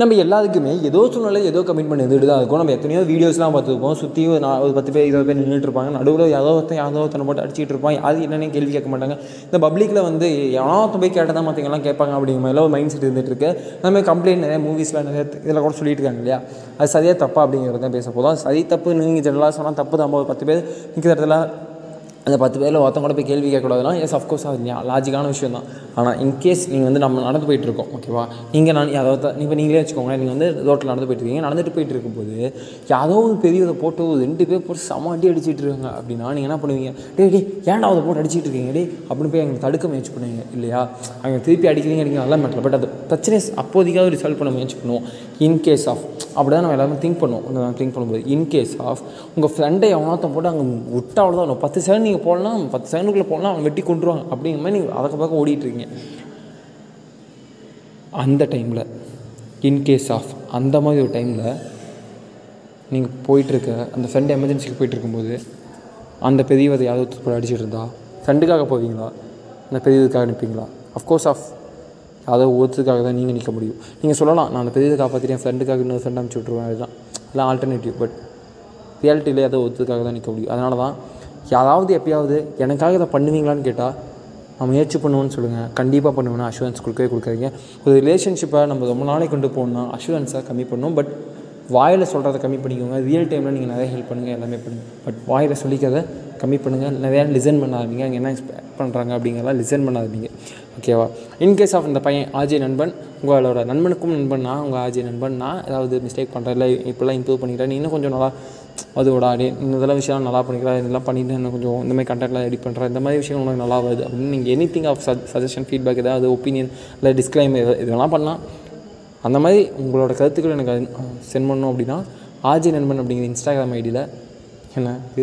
நம்ம எல்லாத்துக்குமே ஏதோ சூழ்நிலை ஏதோ கமிட்மெண்ட் எதுட்டு தான் இருக்கும். நம்ம எத்தனையோ வீடியோஸ்லாம் பார்த்துருப்போம். சுற்றியும் நான் ஒரு பத்து பேர் இருபது பேர் நின்றுட்டு இருப்பாங்க. நடுவில் யாரோ ஒருத்தன் யாரோ ஒருத்தனை போட்டு அடிச்சிட்டு இருப்பான். அது என்னென்ன கேள்வி கேட்க மாட்டாங்க. இந்த பப்ளிக்கில் வந்து எவனோ ஒருத்தன் போய் கேட்டால் தான் மற்றவங்கலாம் கேட்பாங்க அப்படிங்கிற மாதிரிலாம் ஒரு மைண்ட் செட் இருந்துட்டு இருக்கு. நம்ம கம்ப்ளைண்ட் நிறைய மூவிஸில் நிறைய இதில் கூட சொல்லிட்டு இருக்காங்க இல்லையா? அது சரியாக தப்பா அப்படிங்கிறது தான் பேச போதும் சரி தப்பு நீங்கள் ஜெனரலாக சொன்னால் தப்பு தான். ஒரு பத்து பேர் நிற்கிற இடத்துல அந்த பத்து பேரில் ஒருத்தவங்க கூட போய் கேள்வி கேட்கக்கூடாதுனா எஸ் அஃப்கோர்ஸ் அது லாஜிக்கான விஷயம் தான். ஆனால் இன்கேஸ் நீங்கள் வந்து நம்ம நடந்து போயிட்டு இருக்கோம் ஓகேவா நீங்கள் நான் அதாவது இப்போ நீங்களே வச்சுக்கோங்களேன் நீங்கள் வந்து ரோட்டில் நடந்து போயிட்டு இருக்கீங்க நடந்துட்டு போயிட்டு இருக்கும்போது யாரோ ஒரு பெரியதை போட்டு ஒரு ரெண்டு பேர் போட்டு செம அடி அடிச்சிட்டு இருக்காங்க அப்படின்னா நீங்கள் என்ன பண்ணுவீங்க? டே டே ஏன்டா அதை போட்டு அடிச்சிட்டு இருக்கீங்க? டே அப்படின்னு போய் எங்களுக்கு தடுக்க முயற்சி பண்ணுவீங்க இல்லையா? அவங்க திருப்பி அடிக்கிறீங்க அடிக்கிறீங்க நல்லா மேட்டர் பட் அது பிரச்சனை அப்போதைக்காவது ரிசால்வ் பண்ண முயற்சி பண்ணுவோம். இன்கேஸ் ஆஃப் அப்படி தான் நம்ம எல்லாருமே திங்க் பண்ணுவோம். திங்க் பண்ணும்போது இன்கேஸ் ஆஃப் உங்கள் ஃப்ரெண்டை எவனாத்தம் போட்டு அங்கே விட்டா அவ்வளோதான் பத்து செகண்ட் நீங்கள் போடலாம் பத்து செகண்டுக்குள்ளே போடலாம் அவன் வெட்டி கொண்டுருவாங்க அப்படிங்கிற மாதிரி நீங்கள் அதற்கு பக்கம் ஓடிட்டுருக்கீங்க. அந்த டைமில் இன்கேஸ் ஆஃப் அந்த மாதிரி ஒரு டைமில் நீங்கள் போயிட்டுருக்க அந்த ஃப்ரெண்டு எமர்ஜென்சிக்கு போயிட்டுருக்கும்போது அந்த பெரியவதை யாரோ போய் அடிச்சிட்டு இருந்தா ஃப்ரெண்டுக்காக போவீங்களா அந்த பெரியதுக்காக நிற்பீங்களா அஃப்கோர்ஸ் ஆஃப் அதை ஒருத்தருக்காக தான் நீங்கள் நிற்க முடியும். நீங்கள் சொல்லலாம் நான் அந்த பெரியதை காப்பாற்றிட்டேன் ஃப்ரெண்டுக்காக இன்னொரு ஃப்ரெண்ட் அனுப்பிச்சி விட்ருவேன் அதுதான். அதெல்லாம் ஆல்டர்னேட்டிவ் பட் ரியாலிட்டியிலே அதை ஒருத்தருக்காக தான் நிற்க முடியும். அதனால தான் யாராவது எப்பயாவது எனக்காக இதை பண்ணுவீங்களான்னு கேட்டால் நான் முயற்சி பண்ணுவேன்னு சொல்லுங்கள் கண்டிப்பாக பண்ணுவேன் அஷூரன்ஸ் கொடுக்கவே கொடுக்காதீங்க. ஒரு ரிலேஷன்ஷிப்பை நம்ம ரொம்ப நாளைக்கு கொண்டு போகணும்னா அஷூரன்ஸை கம்மி பண்ணும். பட் வாயில் சொல்கிறத கம்மி பண்ணிக்கோங்க. ரியல் டைமில் நீங்கள் நிறைய ஹெல்ப் பண்ணுங்கள் எல்லாமே பண்ணுங்கள் பட் வாயில் சொல்லிக்கிறத கம்மி பண்ணுங்கள் நிறையா லிசன் பண்ணாதீங்க. அங்கே என்ன எக்ஸ்பெக்ட் பண்ணுறாங்க அப்படிங்கிறலாம் லிசன் பண்ணாதீங்க. ஓகேவா இன்கேஸ் ஆஃப் இந்த பையன் ஆஜய் நண்பன் உங்களோட நண்பனுக்கும் நண்பன்னா உங்கள் ஆஜய் நண்பன்னா ஏதாவது மிஸ்டேக் பண்ணுற இல்லை இப்படிலாம் இம்ப்ரூவ் பண்ணிக்கிறேன். நீ இன்னும் கொஞ்சம் நல்லா அது அடி இந்த இதெல்லாம் விஷயம் நல்லா பண்ணிக்கிறா இதெல்லாம் பண்ணிட்டு இன்னும் கொஞ்சம் இந்த மாதிரி கண்டென்ட்லாம் எடிட் பண்ணுறேன் இந்த மாதிரி விஷயம் உனக்கு நல்லா வருது அப்படின்னு நீங்கள் anything of suggestion feedback ஏதாவது ஒப்பீனியன் இல்லை டிஸ்க்ளைம் இதெல்லாம் பண்ணலாம். அந்த மாதிரி உங்களோட கருத்துக்கள் எனக்கு சென்ட் பண்ணணும் அப்படின்னா ஆஜி நண்பன் அப்படிங்கிற இன்ஸ்டாகிராம் ஐடியில் என்ன? இது